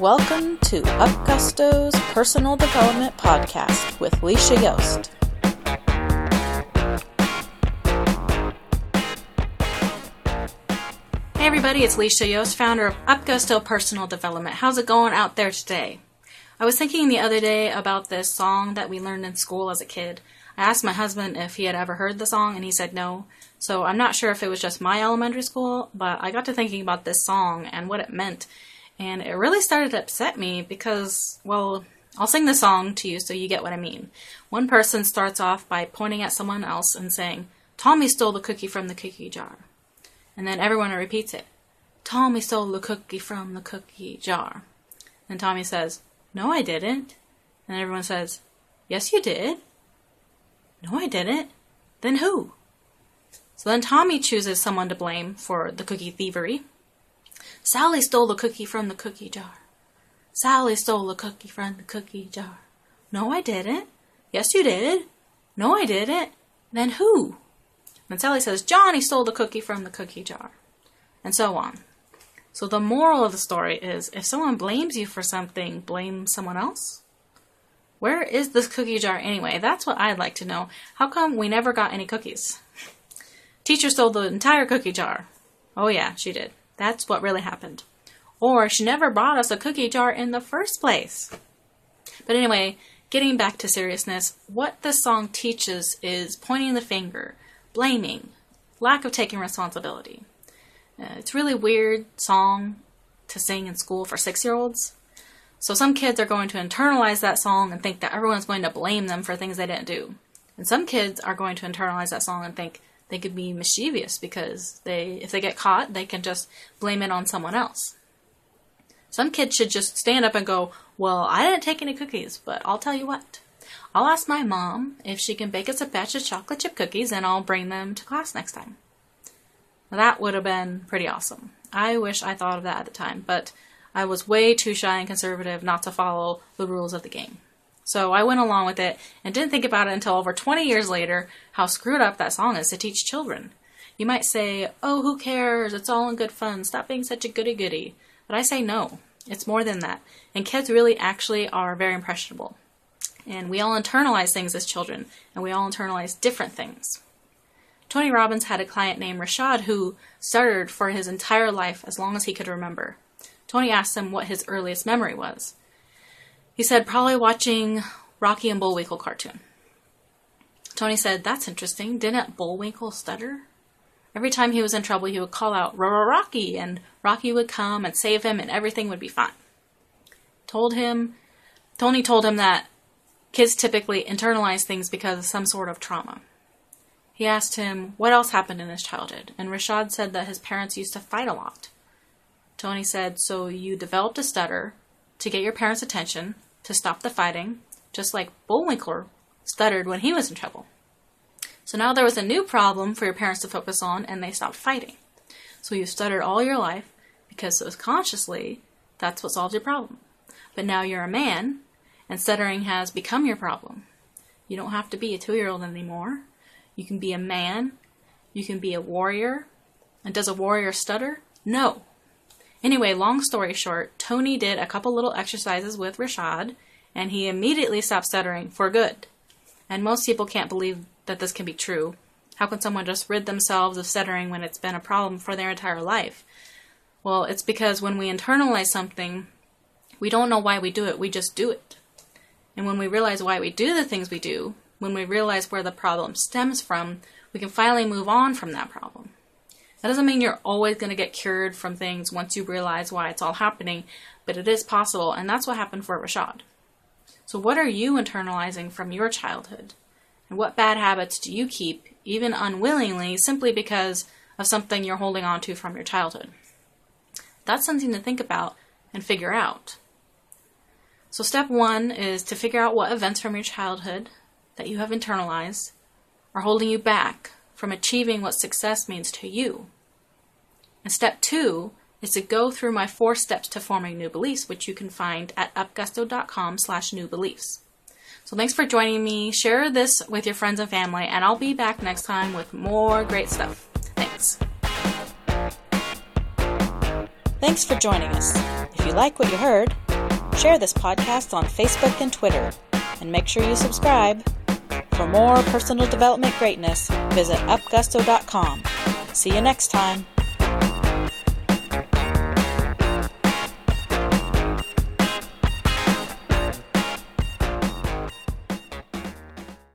welcome to UpGusto's Personal Development Podcast with Leisha Yost. Hey everybody, it's Leisha Yost, founder of UpGusto Personal Development. How's it going out there today? I was thinking the other day about this song that we learned in school as a kid. I asked my husband if he had ever heard the song, and he said no. So I'm not sure if it was just my elementary school, but I got to thinking about this song and what it meant. And it really started to upset me because, well, I'll sing the song to you so you get what I mean. One person starts off by pointing at someone else and saying, Tommy stole the cookie from the cookie jar. And then everyone repeats it. Tommy stole the cookie from the cookie jar. And Tommy says, No, I didn't. And everyone says, Yes, you did. No, I didn't. Then who? So then Tommy chooses someone to blame for the cookie thievery. Sally stole the cookie from the cookie jar. Sally stole the cookie from the cookie jar. No, I didn't. Yes, you did. No, I didn't. Then who? And Sally says, Johnny stole the cookie from the cookie jar. And so on. So the moral of the story is if someone blames you for something, blame someone else. Where is this cookie jar anyway? That's what I'd like to know. How come we never got any cookies? Teacher stole the entire cookie jar. Oh, yeah, she did. That's what really happened. Or she never brought us a cookie jar in the first place. But anyway, getting back to seriousness, what this song teaches is pointing the finger, blaming, lack of taking responsibility. Uh, it's really weird song to sing in school for six year olds. So some kids are going to internalize that song and think that everyone's going to blame them for things they didn't do. And some kids are going to internalize that song and think they could be mischievous because they if they get caught, they can just blame it on someone else. Some kids should just stand up and go, "Well, I didn't take any cookies, but I'll tell you what. I'll ask my mom if she can bake us a batch of chocolate chip cookies and I'll bring them to class next time." that would have been pretty awesome. I wish I thought of that at the time, but I was way too shy and conservative not to follow the rules of the game. So I went along with it and didn't think about it until over 20 years later how screwed up that song is to teach children. You might say, oh, who cares? It's all in good fun. Stop being such a goody goody. But I say no. It's more than that. And kids really actually are very impressionable. And we all internalize things as children, and we all internalize different things. Tony Robbins had a client named Rashad who stuttered for his entire life as long as he could remember. Tony asked him what his earliest memory was. He said, probably watching Rocky and Bullwinkle cartoon. Tony said, That's interesting. Didn't Bullwinkle stutter? Every time he was in trouble, he would call out, Rocky, and Rocky would come and save him, and everything would be fine. Told him, Tony told him that kids typically internalize things because of some sort of trauma. He asked him what else happened in his childhood, and Rashad said that his parents used to fight a lot. Tony said, So you developed a stutter to get your parents' attention, to stop the fighting, just like Bullwinkle stuttered when he was in trouble. So now there was a new problem for your parents to focus on, and they stopped fighting. So you stuttered all your life because subconsciously that's what solved your problem. But now you're a man, and stuttering has become your problem. You don't have to be a two year old anymore. You can be a man. You can be a warrior. And does a warrior stutter? No. Anyway, long story short, Tony did a couple little exercises with Rashad, and he immediately stopped stuttering for good. And most people can't believe that this can be true. How can someone just rid themselves of stuttering when it's been a problem for their entire life? Well, it's because when we internalize something, we don't know why we do it, we just do it. And when we realize why we do the things we do, when we realize where the problem stems from, we can finally move on from that problem. That doesn't mean you're always going to get cured from things once you realize why it's all happening, but it is possible, and that's what happened for Rashad. So, what are you internalizing from your childhood? And what bad habits do you keep, even unwillingly, simply because of something you're holding on to from your childhood? That's something to think about and figure out. So, step one is to figure out what events from your childhood that you have internalized are holding you back from achieving what success means to you. And step two is to go through my four steps to forming new beliefs, which you can find at upgusto.com slash new beliefs. So thanks for joining me. Share this with your friends and family, and I'll be back next time with more great stuff. Thanks. Thanks for joining us. If you like what you heard, Share this podcast on Facebook and Twitter, and make sure you subscribe. For more personal development greatness, visit upgusto.com. See you next time.